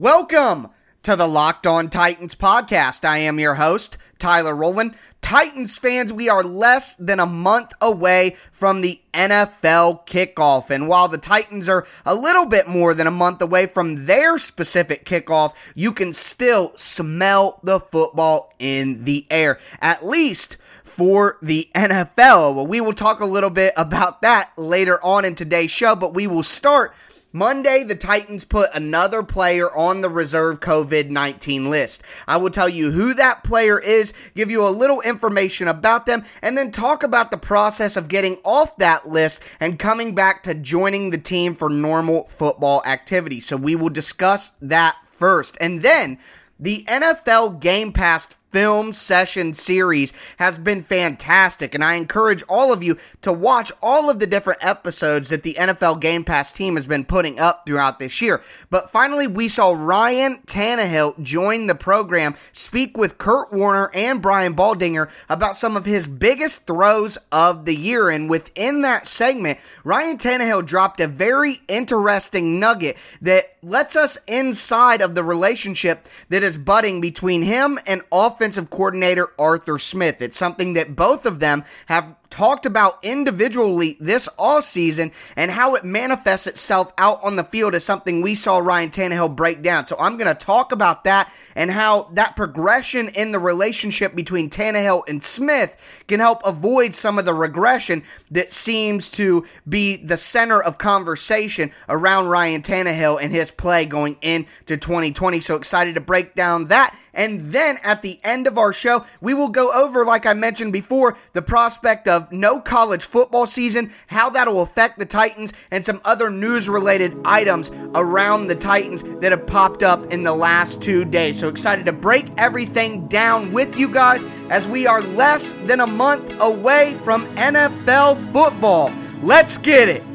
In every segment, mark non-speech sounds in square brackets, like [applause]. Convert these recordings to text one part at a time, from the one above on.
Welcome to the Locked On Titans podcast. I am your host, Tyler Rowland. Titans fans, we are less than a month away from the NFL kickoff. And while the Titans are a little bit more than a month away from their specific kickoff, you can still smell the football in the air. At least for the NFL. Well, we will talk a little bit about that later on in today's show, but we will start Monday, the Titans put another player on the reserve COVID 19 list. I will tell you who that player is, give you a little information about them, and then talk about the process of getting off that list and coming back to joining the team for normal football activity. So we will discuss that first. And then the NFL Game Pass film session series has been fantastic, and I encourage all of you to watch all of the different episodes that the NFL Game Pass team has been putting up throughout this year. But finally, we saw Ryan Tannehill join the program, speak with Kurt Warner and Brian Baldinger about some of his biggest throws of the year. And within that segment, Ryan Tannehill dropped a very interesting nugget that lets us inside of the relationship that is budding between him and off offensive coordinator Arthur Smith. It's something that both of them have talked about individually this all season and how it manifests itself out on the field is something we saw Ryan Tannehill break down. So I'm going to talk about that and how that progression in the relationship between Tannehill and Smith can help avoid some of the regression that seems to be the center of conversation around Ryan Tannehill and his play going into 2020. So excited to break down that. And then at the end of our show, we will go over, like I mentioned before, the prospect of of no college football season, how that'll affect the Titans, and some other news related items around the Titans that have popped up in the last two days. So excited to break everything down with you guys as we are less than a month away from NFL football. Let's get it.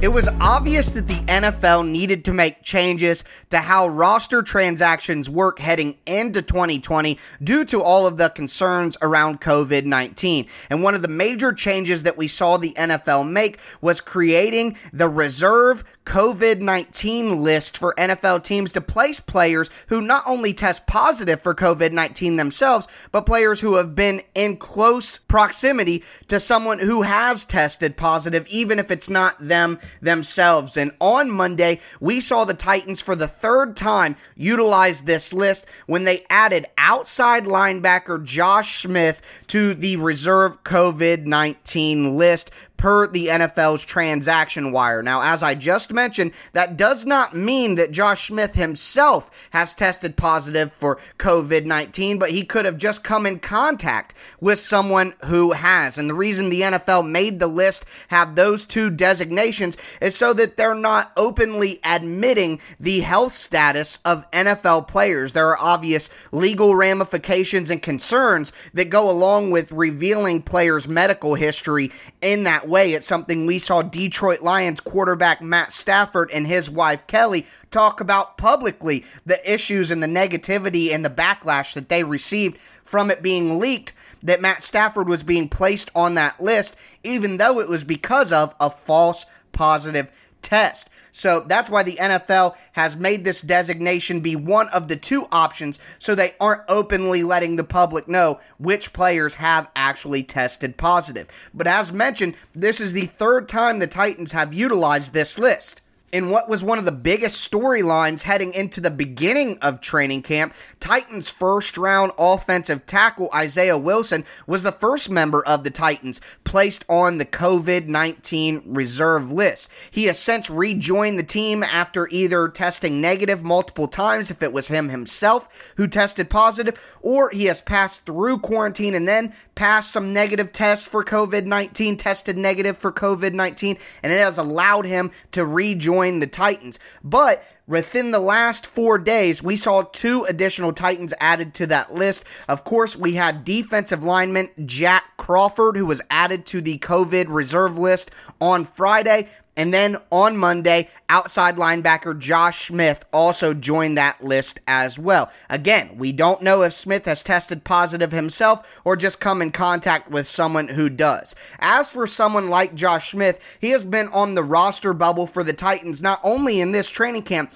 It was obvious that the NFL needed to make changes to how roster transactions work heading into 2020 due to all of the concerns around COVID 19. And one of the major changes that we saw the NFL make was creating the reserve COVID 19 list for NFL teams to place players who not only test positive for COVID 19 themselves, but players who have been in close proximity to someone who has tested positive, even if it's not them themselves. And on Monday, we saw the Titans for the third time utilize this list when they added outside linebacker Josh Smith to the reserve COVID 19 list per the NFL's transaction wire. Now, as I just mentioned, that does not mean that Josh Smith himself has tested positive for COVID 19, but he could have just come in contact with someone who has. And the reason the NFL made the list have those two designations is so that they're not openly admitting the health status of NFL players. There are obvious legal ramifications and concerns that go along with revealing players' medical history in that way. It's something we saw Detroit Lions quarterback Matt Stafford and his wife Kelly talk about publicly the issues and the negativity and the backlash that they received from it being leaked that Matt Stafford was being placed on that list, even though it was because of a false positive test. So that's why the NFL has made this designation be one of the two options so they aren't openly letting the public know which players have actually tested positive. But as mentioned, this is the third time the Titans have utilized this list in what was one of the biggest storylines heading into the beginning of training camp, Titans' first round offensive tackle Isaiah Wilson was the first member of the Titans placed on the COVID 19 reserve list. He has since rejoined the team after either testing negative multiple times, if it was him himself who tested positive, or he has passed through quarantine and then passed some negative tests for COVID 19, tested negative for COVID 19, and it has allowed him to rejoin the Titans. But Within the last four days, we saw two additional Titans added to that list. Of course, we had defensive lineman Jack Crawford, who was added to the COVID reserve list on Friday. And then on Monday, outside linebacker Josh Smith also joined that list as well. Again, we don't know if Smith has tested positive himself or just come in contact with someone who does. As for someone like Josh Smith, he has been on the roster bubble for the Titans not only in this training camp,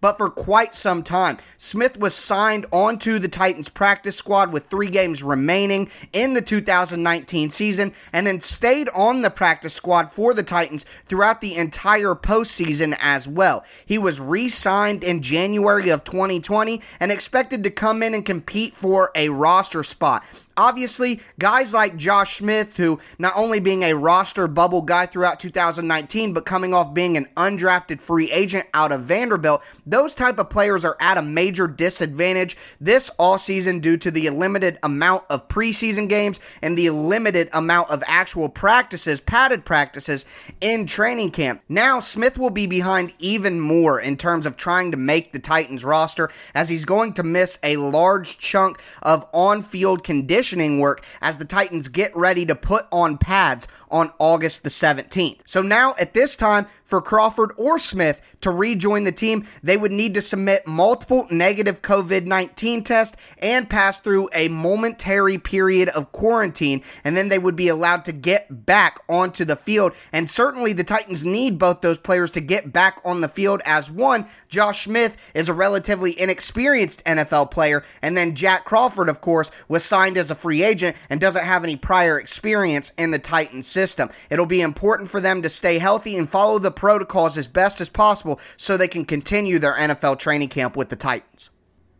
but for quite some time. Smith was signed onto the Titans practice squad with three games remaining in the 2019 season and then stayed on the practice squad for the Titans throughout the entire postseason as well. He was re signed in January of 2020 and expected to come in and compete for a roster spot. Obviously, guys like Josh Smith, who not only being a roster bubble guy throughout 2019, but coming off being an undrafted free agent out of Vanderbilt, those type of players are at a major disadvantage this all season due to the limited amount of preseason games and the limited amount of actual practices, padded practices in training camp. Now, Smith will be behind even more in terms of trying to make the Titans roster as he's going to miss a large chunk of on field conditioning work as the Titans get ready to put on pads on August the 17th. So now at this time, for Crawford or Smith to rejoin the team, they would need to submit multiple negative COVID 19 tests and pass through a momentary period of quarantine, and then they would be allowed to get back onto the field. And certainly the Titans need both those players to get back on the field as one. Josh Smith is a relatively inexperienced NFL player, and then Jack Crawford, of course, was signed as a free agent and doesn't have any prior experience in the Titans system. It'll be important for them to stay healthy and follow the protocols as best as possible so they can continue their NFL training camp with the Titans.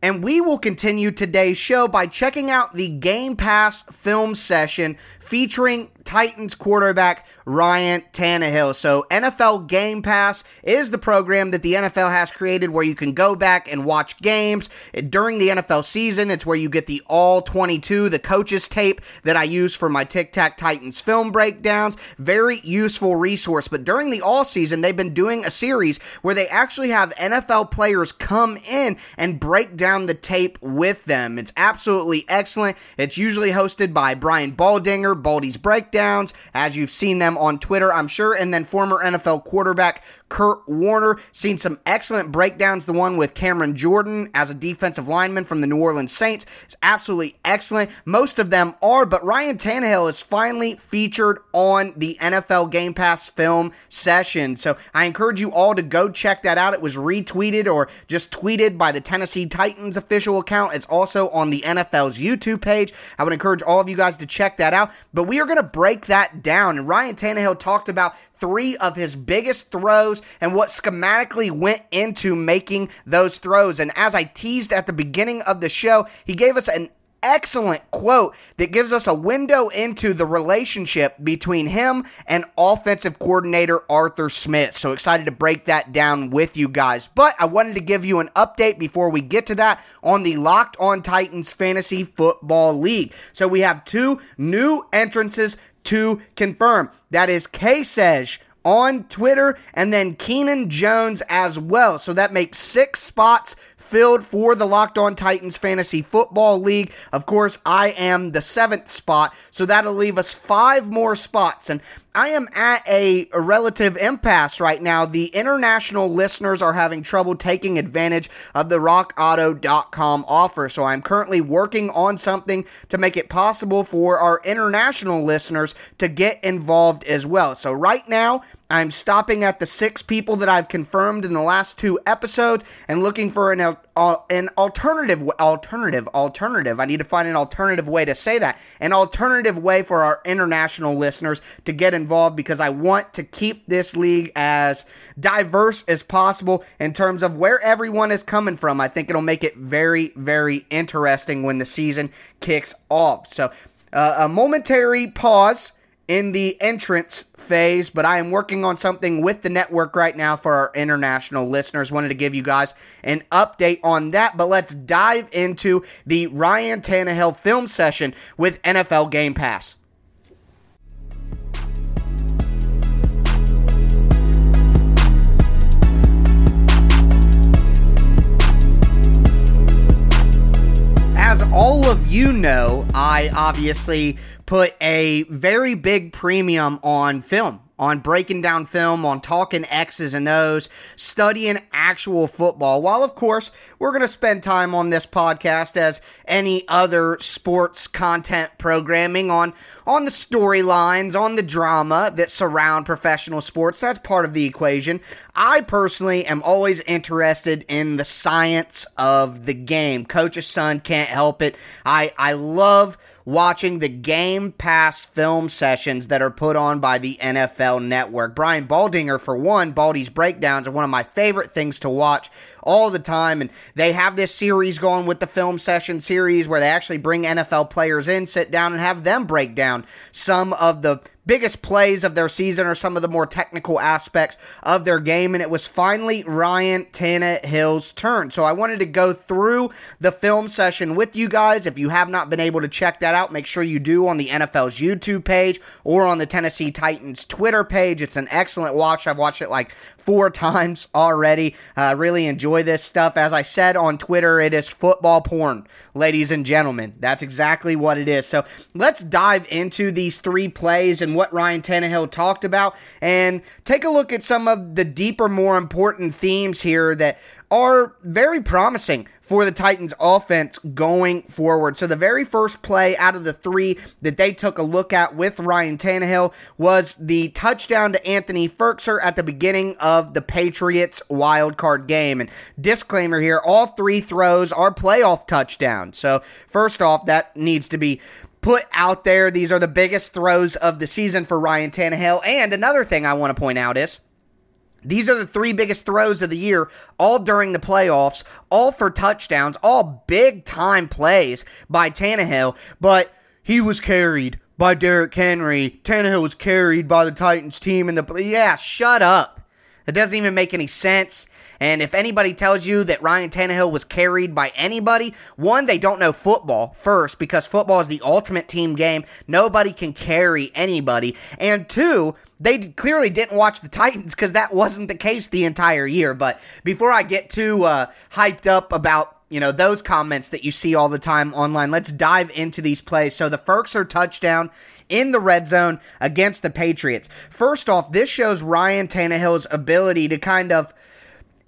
And we will continue today's show by checking out the Game Pass film session featuring Titans quarterback Ryan Tannehill. So, NFL Game Pass is the program that the NFL has created where you can go back and watch games during the NFL season. It's where you get the all 22, the coaches tape that I use for my Tic Tac Titans film breakdowns. Very useful resource. But during the all season, they've been doing a series where they actually have NFL players come in and break down the tape with them. It's absolutely excellent. It's usually hosted by Brian Baldinger, Baldy's Breakdowns, as you've seen them on Twitter, I'm sure, and then former NFL quarterback Kurt Warner. Seen some excellent breakdowns. The one with Cameron Jordan as a defensive lineman from the New Orleans Saints is absolutely excellent. Most of them are, but Ryan Tannehill is finally featured on the NFL Game Pass film session. So I encourage you all to go check that out. It was retweeted or just tweeted by the Tennessee Titans official account. It's also on the NFL's YouTube page. I would encourage all of you guys to check that out. But we are going to break that down. And Ryan Tannehill talked about three of his biggest throws and what schematically went into making those throws. And as I teased at the beginning of the show, he gave us an excellent quote that gives us a window into the relationship between him and offensive coordinator Arthur Smith. So excited to break that down with you guys. But I wanted to give you an update before we get to that on the Locked On Titans Fantasy Football League. So we have two new entrances to confirm. That is Kasej on Twitter and then Keenan Jones as well. So that makes six spots filled for the Locked On Titans Fantasy Football League. Of course, I am the seventh spot, so that'll leave us five more spots. And I am at a, a, relative impasse right now. The international listeners are having trouble taking advantage of the rockauto.com offer. So I'm currently working on something to make it possible for our international listeners to get involved as well. So right now, I'm stopping at the six people that I've confirmed in the last two episodes and looking for an an alternative alternative alternative. I need to find an alternative way to say that. An alternative way for our international listeners to get involved because I want to keep this league as diverse as possible in terms of where everyone is coming from. I think it'll make it very very interesting when the season kicks off. So, uh, a momentary pause in the entrance phase, but I am working on something with the network right now for our international listeners. Wanted to give you guys an update on that, but let's dive into the Ryan Tannehill film session with NFL Game Pass. As all of you know, I obviously put a very big premium on film on breaking down film, on talking X's and O's, studying actual football. While, of course, we're going to spend time on this podcast as any other sports content programming on, on the storylines, on the drama that surround professional sports. That's part of the equation. I personally am always interested in the science of the game. Coach's son can't help it. I, I love watching the Game Pass film sessions that are put on by the NFL Network. Brian Baldinger, for one, Baldy's breakdowns are one of my favorite things to watch all the time. And they have this series going with the film session series where they actually bring NFL players in, sit down, and have them break down some of the biggest plays of their season or some of the more technical aspects of their game. And it was finally Ryan Tannehill's turn. So I wanted to go through the film session with you guys. If you have not been able to check that out, make sure you do on the NFL's YouTube page or on the Tennessee Titans Twitter page. It's an excellent watch. I've watched it like four times already. Uh, really enjoy this stuff. As I said on Twitter, it is football porn, ladies and gentlemen. That's exactly what it is. So let's dive into these three plays and what Ryan Tannehill talked about and take a look at some of the deeper, more important themes here that are very promising for the Titans offense going forward. So the very first play out of the three that they took a look at with Ryan Tannehill was the touchdown to Anthony Firkser at the beginning of the Patriots wild card game. And disclaimer here, all three throws are playoff touchdowns. So first off, that needs to be put out there. These are the biggest throws of the season for Ryan Tannehill. And another thing I want to point out is these are the three biggest throws of the year, all during the playoffs, all for touchdowns, all big time plays by Tannehill, but he was carried by Derrick Henry. Tannehill was carried by the Titans team in the yeah, shut up. It doesn't even make any sense. And if anybody tells you that Ryan Tannehill was carried by anybody, one, they don't know football first because football is the ultimate team game. Nobody can carry anybody. And two, they clearly didn't watch the Titans because that wasn't the case the entire year. But before I get too uh, hyped up about you know those comments that you see all the time online, let's dive into these plays. So the Firkser touchdown in the red zone against the Patriots. First off, this shows Ryan Tannehill's ability to kind of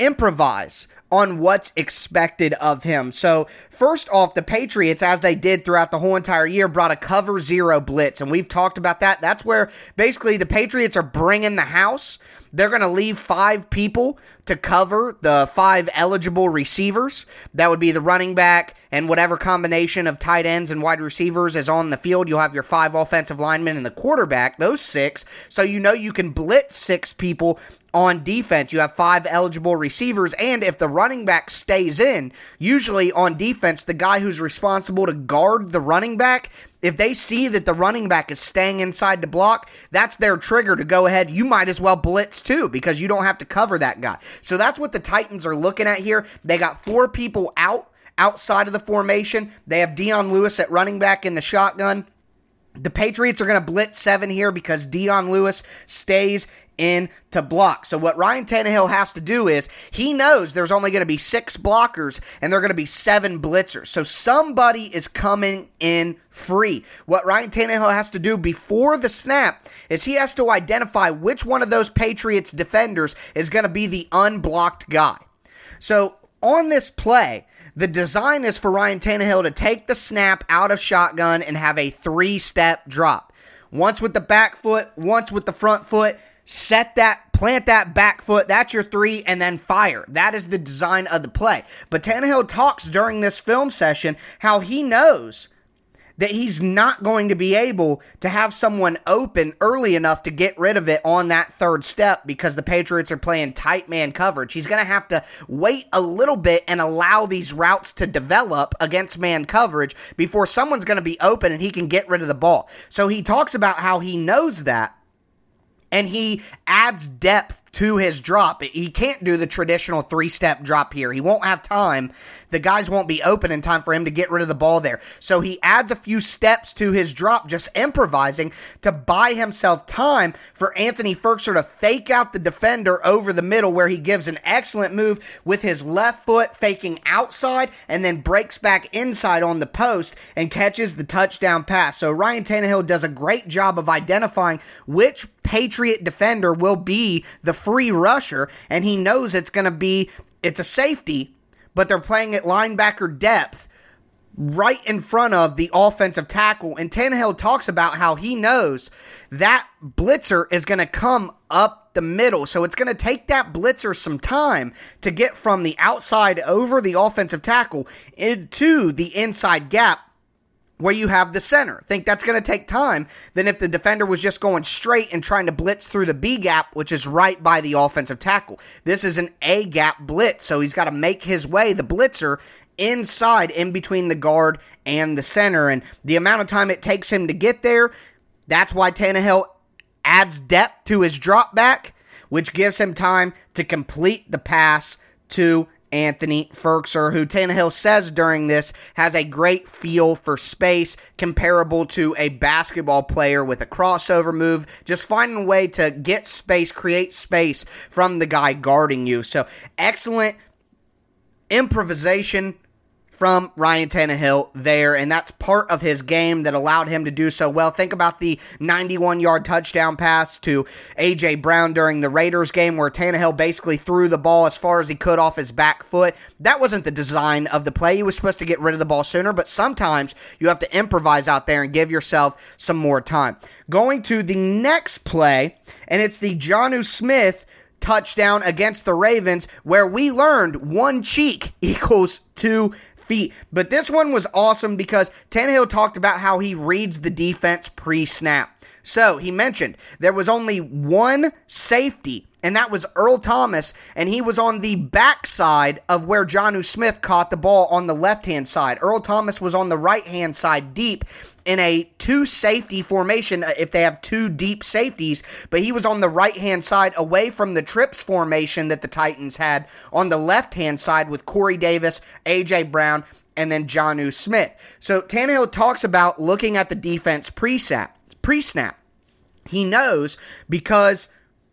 improvise on what's expected of him. So, first off, the Patriots, as they did throughout the whole entire year, brought a cover zero blitz. And we've talked about that. That's where basically the Patriots are bringing the house. They're going to leave five people to cover the five eligible receivers. That would be the running back and whatever combination of tight ends and wide receivers is on the field. You'll have your five offensive linemen and the quarterback, those six. So you know you can blitz six people on defense. You have five eligible receivers, and if the running back stays in, usually on defense, the guy who's responsible to guard the running back, if they see that the running back is staying inside the block, that's their trigger to go ahead. You might as well blitz too because you don't have to cover that guy. So that's what the Titans are looking at here. They got four people out outside of the formation. They have Dion Lewis at running back in the shotgun. The Patriots are going to blitz seven here because Dion Lewis stays in to block. So what Ryan Tannehill has to do is he knows there's only going to be six blockers and they're going to be seven blitzers. So somebody is coming in free. What Ryan Tannehill has to do before the snap is he has to identify which one of those Patriots defenders is going to be the unblocked guy. So on this play, the design is for Ryan Tannehill to take the snap out of shotgun and have a three step drop. Once with the back foot, once with the front foot, set that, plant that back foot. That's your three, and then fire. That is the design of the play. But Tannehill talks during this film session how he knows that he's not going to be able to have someone open early enough to get rid of it on that third step because the Patriots are playing tight man coverage. He's going to have to wait a little bit and allow these routes to develop against man coverage before someone's going to be open and he can get rid of the ball. So he talks about how he knows that and he adds depth to his drop. He can't do the traditional three step drop here. He won't have time. The guys won't be open in time for him to get rid of the ball there. So he adds a few steps to his drop, just improvising to buy himself time for Anthony Firkser to fake out the defender over the middle, where he gives an excellent move with his left foot, faking outside, and then breaks back inside on the post and catches the touchdown pass. So Ryan Tannehill does a great job of identifying which Patriot defender will be the free rusher, and he knows it's going to be it's a safety, but they're playing at linebacker depth right in front of the offensive tackle. And Tannehill talks about how he knows that blitzer is going to come up the middle. So it's going to take that blitzer some time to get from the outside over the offensive tackle into the inside gap where you have the center. Think that's going to take time than if the defender was just going straight and trying to blitz through the B gap, which is right by the offensive tackle. This is an A gap blitz, so he's got to make his way, the blitzer, inside in between the guard and the center. And the amount of time it takes him to get there, that's why Tannehill adds depth to his drop back, which gives him time to complete the pass to Anthony Firkser, who Tannehill says during this has a great feel for space, comparable to a basketball player with a crossover move, just finding a way to get space, create space from the guy guarding you. So, excellent improvisation from Ryan Tannehill there, and that's part of his game that allowed him to do so well. Think about the 91 yard touchdown pass to A.J. Brown during the Raiders game where Tannehill basically threw the ball as far as he could off his back foot. That wasn't the design of the play. He was supposed to get rid of the ball sooner, but sometimes you have to improvise out there and give yourself some more time. Going to the next play, and it's the Jonnu Smith touchdown against the Ravens, where we learned one cheek [laughs] equals two feet. But this one was awesome because Tannehill talked about how he reads the defense pre snap. So he mentioned there was only one safety, and that was Earl Thomas, and he was on the backside of where Jonnu Smith caught the ball on the left hand side. Earl Thomas was on the right hand side deep in a two safety formation uh, if they have two deep safeties, but he was on the right hand side away from the trips formation that the Titans had on the left hand side with Corey Davis, AJ Brown, and then Jonnu Smith. So Tannehill talks about looking at the defense pre-snap. Pre-snap. He knows because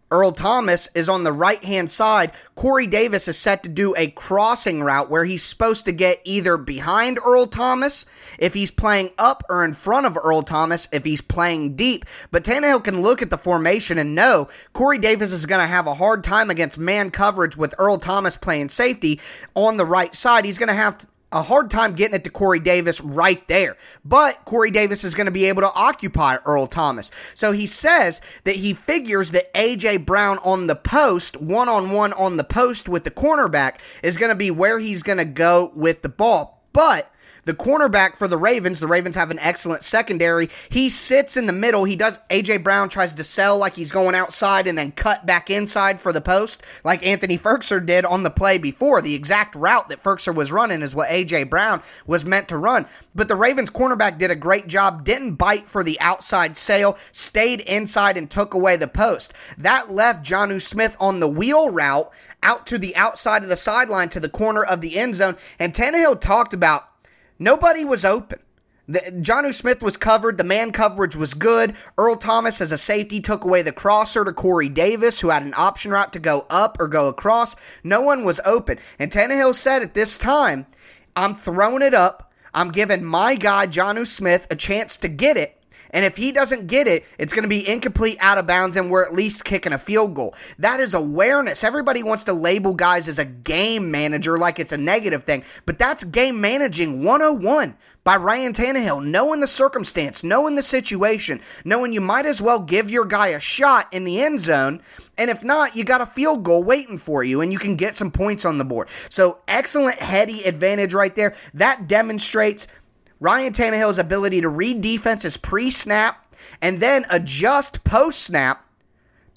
Earl Thomas is on the right hand side. Corey Davis is set to do a crossing route where he's supposed to get either behind Earl Thomas if he's playing up or in front of Earl Thomas if he's playing deep. But Tannehill can look at the formation and know Corey Davis is going to have a hard time against man coverage with Earl Thomas playing safety on the right side. He's going to have to a hard time getting it to Corey Davis right there. But Corey Davis is going to be able to occupy Earl Thomas. So he says that he figures that A.J. Brown on the post, one on one on the post with the cornerback, is going to be where he's going to go with the ball. But the cornerback for the Ravens, the Ravens have an excellent secondary. He sits in the middle. He does, A.J. Brown tries to sell like he's going outside and then cut back inside for the post, like Anthony Firkser did on the play before. The exact route that Firkser was running is what A.J. Brown was meant to run. But the Ravens cornerback did a great job, didn't bite for the outside sale, stayed inside and took away the post. That left Jonnu Smith on the wheel route out to the outside of the sideline to the corner of the end zone. And Tannehill talked about Nobody was open. The, Jonnu Smith was covered. The man coverage was good. Earl Thomas, as a safety, took away the crosser to Corey Davis, who had an option route to go up or go across. No one was open. And Tannehill said at this time, I'm throwing it up. I'm giving my guy, Jonnu Smith, a chance to get it. And if he doesn't get it, it's going to be incomplete out of bounds, and we're at least kicking a field goal. That is awareness. Everybody wants to label guys as a game manager like it's a negative thing, but that's game managing 101 by Ryan Tannehill, knowing the circumstance, knowing the situation, knowing you might as well give your guy a shot in the end zone. And if not, you got a field goal waiting for you and you can get some points on the board. So, excellent heady advantage right there. That demonstrates Ryan Tannehill's ability to read defenses pre snap and then adjust post snap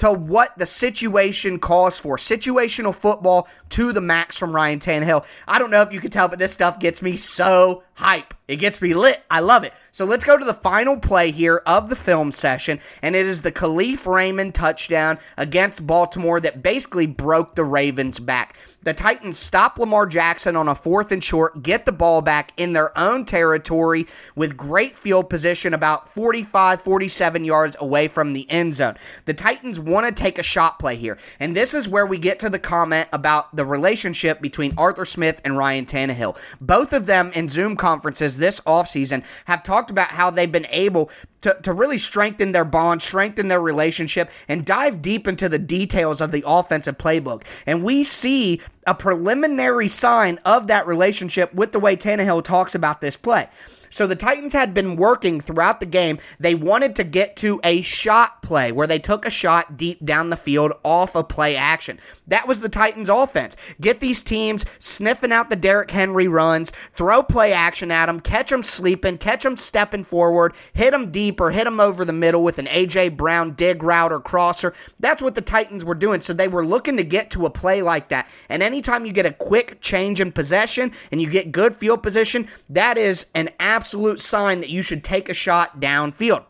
to what the situation calls for. Situational football to the max from Ryan Tannehill. I don't know if you can tell, but this stuff gets me so hype. It gets me lit. I love it. So let's go to the final play here of the film session, and it is the Kalif Raymond touchdown against Baltimore that basically broke the Ravens back. The Titans stop Lamar Jackson on a fourth and short, get the ball back in their own territory with great field position about 45, 47 yards away from the end zone. The Titans want to take a shot play here. And this is where we get to the comment about the relationship between Arthur Smith and Ryan Tannehill. Both of them in Zoom conferences this offseason have talked about how they've been able to, to really strengthen their bond, strengthen their relationship, and dive deep into the details of the offensive playbook. And we see a preliminary sign of that relationship with the way Tannehill talks about this play. So the Titans had been working throughout the game. They wanted to get to a shot play where they took a shot deep down the field off of play action. That was the Titans offense. Get these teams sniffing out the Derrick Henry runs, throw play action at them, catch them sleeping, catch them stepping forward, hit them deep or hit them over the middle with an A.J. Brown dig route or crosser. That's what the Titans were doing. So they were looking to get to a play like that. And anytime you get a quick change in possession and you get good field position, that is an absolute sign that you should take a shot downfield.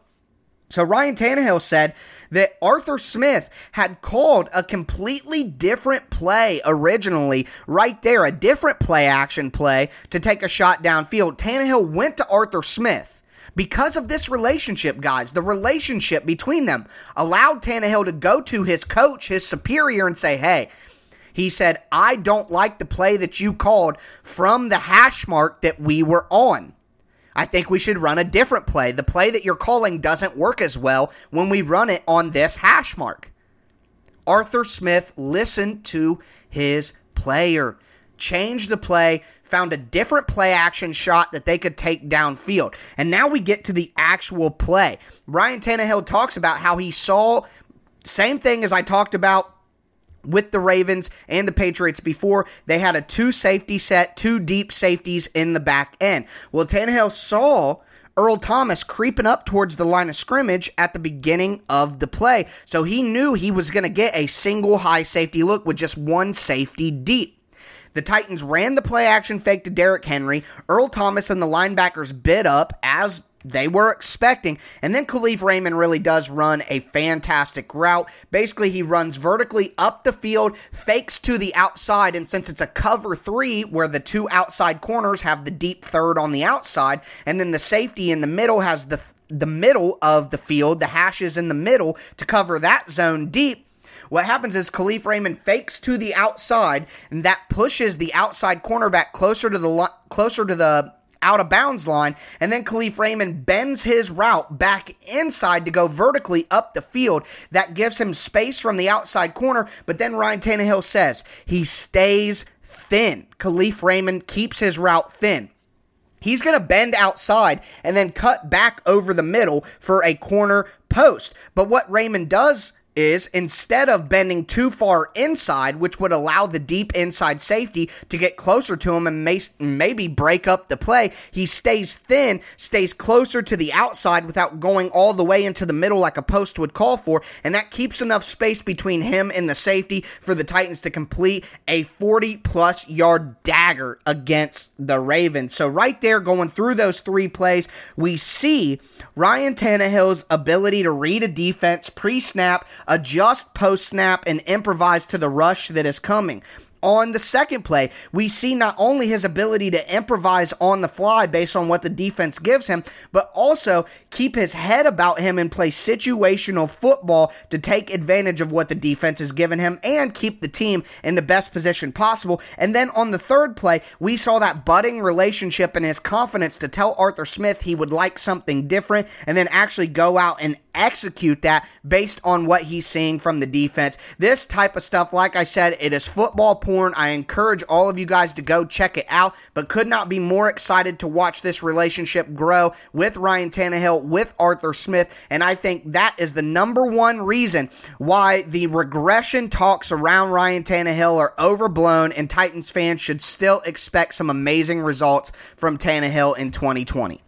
So Ryan Tannehill said that Arthur Smith had called a completely different play originally, right there, a different play action play to take a shot downfield. Tannehill went to Arthur Smith. Because of this relationship, guys, the relationship between them allowed Tannehill to go to his coach, his superior, and say, hey, he said, I don't like the play that you called from the hash mark that we were on. I think we should run a different play. The play that you're calling doesn't work as well when we run it on this hash mark. Arthur Smith listened to his player, changed the play, found a different play action shot that they could take downfield. And now we get to the actual play. Ryan Tannehill talks about how he saw same thing as I talked about with the Ravens and the Patriots before. They had a two safety set, two deep safeties in the back end. Well, Tannehill saw Earl Thomas creeping up towards the line of scrimmage at the beginning of the play. So he knew he was going to get a single high safety look with just one safety deep. The Titans ran the play action fake to Derrick Henry. Earl Thomas and the linebackers bid up as they were expecting. And then Kalif Raymond really does run a fantastic route. Basically, he runs vertically up the field, fakes to the outside, and since it's a cover three where the two outside corners have the deep third on the outside, and then the safety in the middle has the the middle of the field, the hashes in the middle to cover that zone deep. What happens is Kalif Raymond fakes to the outside, and that pushes the outside cornerback closer to the closer to the out of bounds line, and then Kalif Raymond bends his route back inside to go vertically up the field. That gives him space from the outside corner, but then Ryan Tannehill says he stays thin. Kalif Raymond keeps his route thin. He's going to bend outside and then cut back over the middle for a corner post. But what Raymond does is instead of bending too far inside, which would allow the deep inside safety to get closer to him and may, maybe break up the play, he stays thin, stays closer to the outside without going all the way into the middle like a post would call for, and that keeps enough space between him and the safety for the Titans to complete a 40 plus yard dagger against the Ravens. So, right there, going through those three plays, we see Ryan Tannehill's ability to read a defense pre snap adjust post snap, and improvise to the rush that is coming on the second play, we see not only his ability to improvise on the fly based on what the defense gives him, but also keep his head about him and play situational football to take advantage of what the defense has given him and keep the team in the best position possible. And then on the third play, we saw that budding relationship and his confidence to tell Arthur Smith he would like something different and then actually go out and execute that based on what he's seeing from the defense. This type of stuff, like I said, it is football porn. I encourage all of you guys to go check it out, but could not be more excited to watch this relationship grow with Ryan Tannehill, with Arthur Smith, and I think that is the number one reason why the regression talks around Ryan Tannehill are overblown, and Titans fans should still expect some amazing results from Tannehill in 2020.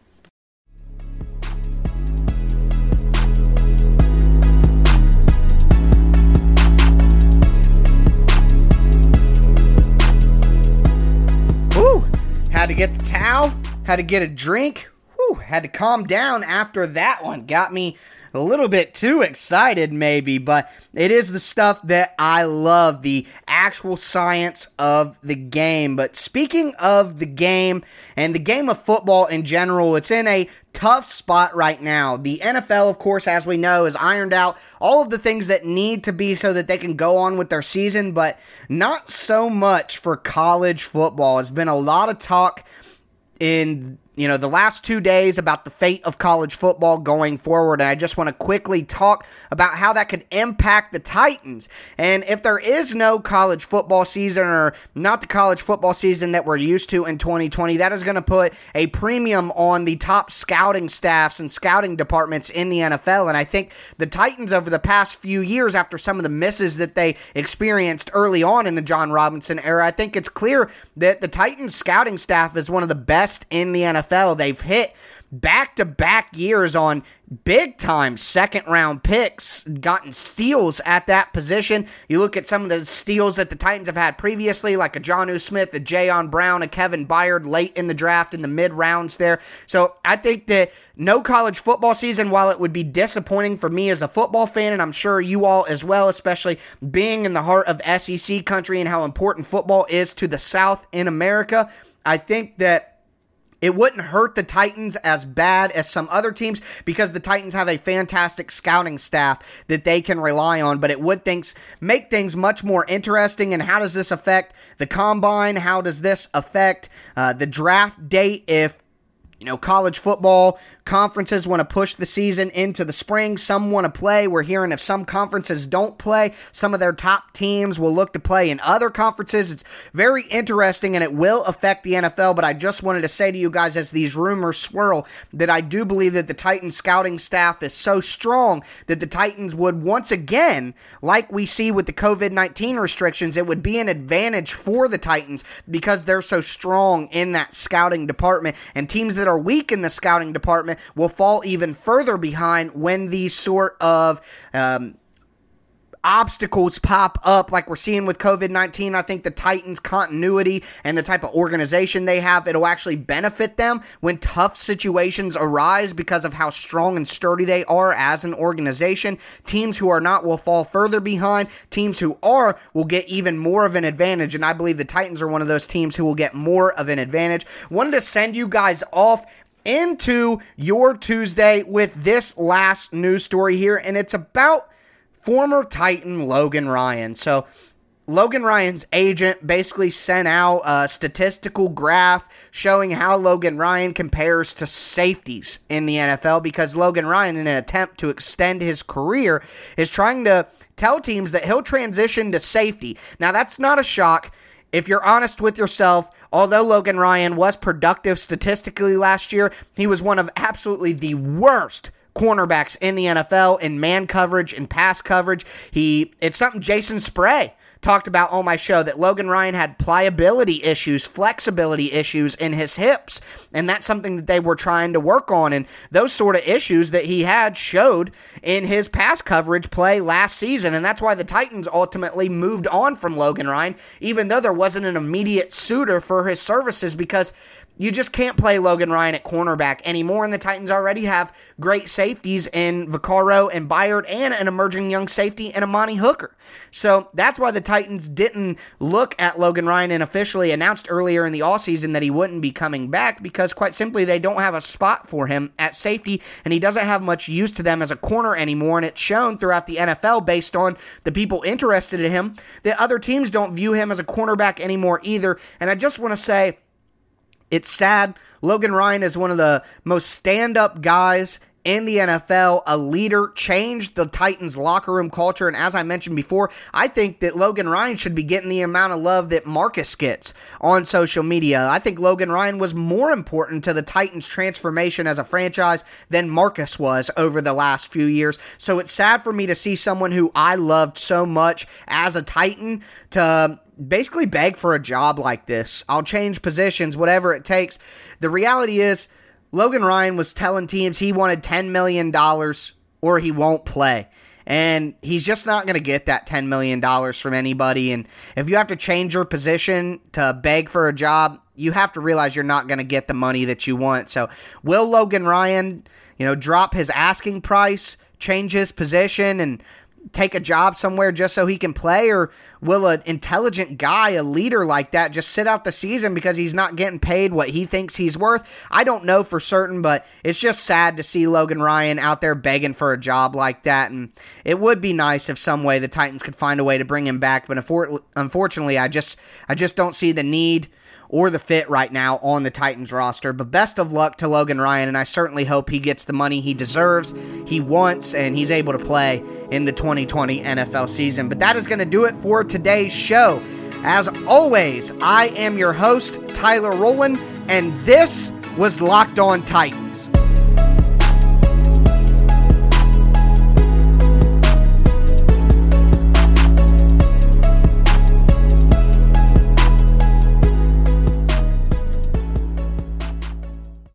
Had to get the towel, Had to get a drink. Whew, had to calm down after that one. Got me a little bit too excited, maybe, but it is the stuff that I love the actual science of the game. But speaking of the game and the game of football in general, it's in a tough spot right now. The NFL, of course, as we know, has ironed out all of the things that need to be so that they can go on with their season, but not so much for college football. There's been a lot of talk in you know, the last two days about the fate of college football going forward. And I just want to quickly talk about how that could impact the Titans. And if there is no college football season or not the college football season that we're used to in 2020, that is going to put a premium on the top scouting staffs and scouting departments in the NFL. And I think the Titans over the past few years, after some of the misses that they experienced early on in the Jon Robinson era, I think it's clear that the Titans scouting staff is one of the best in the NFL. NFL. They've hit back to back years on big time second round picks, gotten steals at that position. You look at some of the steals that the Titans have had previously, like a Jonnu Smith, a Jayon Brown, a Kevin Byard late in the draft in the mid rounds there. So I think that no college football season, while it would be disappointing for me as a football fan, and I'm sure you all as well, especially being in the heart of SEC country and how important football is to the South in America, I think that it wouldn't hurt the Titans as bad as some other teams because the Titans have a fantastic scouting staff that they can rely on, but it would things make things much more interesting. And how does this affect the combine? How does this affect uh, the draft date if you know, college football conferences want to push the season into the spring. Some want to play. We're hearing if some conferences don't play, some of their top teams will look to play in other conferences. It's very interesting and it will affect the NFL. But I just wanted to say to you guys as these rumors swirl that I do believe that the Titans scouting staff is so strong that the Titans would once again, like we see with the COVID 19 restrictions, it would be an advantage for the Titans because they're so strong in that scouting department. And teams that are are weak in the scouting department will fall even further behind when these sort of um, obstacles pop up like we're seeing with COVID 19. I think the Titans' continuity and the type of organization they have, it'll actually benefit them when tough situations arise because of how strong and sturdy they are as an organization. Teams who are not will fall further behind. Teams who are will get even more of an advantage. And I believe the Titans are one of those teams who will get more of an advantage. Wanted to send you guys off into your Tuesday with this last news story here, and it's about former Titan Logan Ryan. So, Logan Ryan's agent basically sent out a statistical graph showing how Logan Ryan compares to safeties in the NFL because Logan Ryan, in an attempt to extend his career, is trying to tell teams that he'll transition to safety. Now, that's not a shock. If you're honest with yourself, although Logan Ryan was productive statistically last year, he was one of absolutely the worst cornerbacks in the NFL in man coverage and pass coverage. He it's something Jason Spray talked about on my show that Logan Ryan had pliability issues, flexibility issues in his hips, and that's something that they were trying to work on. And those sort of issues that he had showed in his pass coverage play last season, and that's why the Titans ultimately moved on from Logan Ryan, even though there wasn't an immediate suitor for his services because you just can't play Logan Ryan at cornerback anymore, and the Titans already have great safeties in Vaccaro and Byard and an emerging young safety in Amani Hooker. So that's why the Titans didn't look at Logan Ryan and officially announced earlier in the offseason that he wouldn't be coming back because, quite simply, they don't have a spot for him at safety, and he doesn't have much use to them as a corner anymore, and it's shown throughout the NFL based on the people interested in him that other teams don't view him as a cornerback anymore either. And I just want to say, it's sad. Logan Ryan is one of the most stand up guys in the NFL, a leader, changed the Titans locker room culture. And as I mentioned before, I think that Logan Ryan should be getting the amount of love that Marcus gets on social media. I think Logan Ryan was more important to the Titans' transformation as a franchise than Marcus was over the last few years. So it's sad for me to see someone who I loved so much as a Titan to basically beg for a job like this. I'll change positions, whatever it takes. The reality is, Logan Ryan was telling teams he wanted $10 million or he won't play. And he's just not going to get that $10 million from anybody. And if you have to change your position to beg for a job, you have to realize you're not going to get the money that you want. So, will Logan Ryan, you know, drop his asking price, change his position, and take a job somewhere just so he can play or will an intelligent guy a leader like that just sit out the season because he's not getting paid what he thinks he's worth? I don't know for certain but it's just sad to see logan ryan out there begging for a job like that and it would be nice if some way the titans could find a way to bring him back but unfortunately i just i just don't see the need or the fit right now on the Titans roster. But best of luck to Logan Ryan, and I certainly hope he gets the money he deserves, he wants, and he's able to play in the 2020 NFL season. But that is going to do it for today's show. As always, I am your host, Tyler Rowland, and this was Locked On Titans.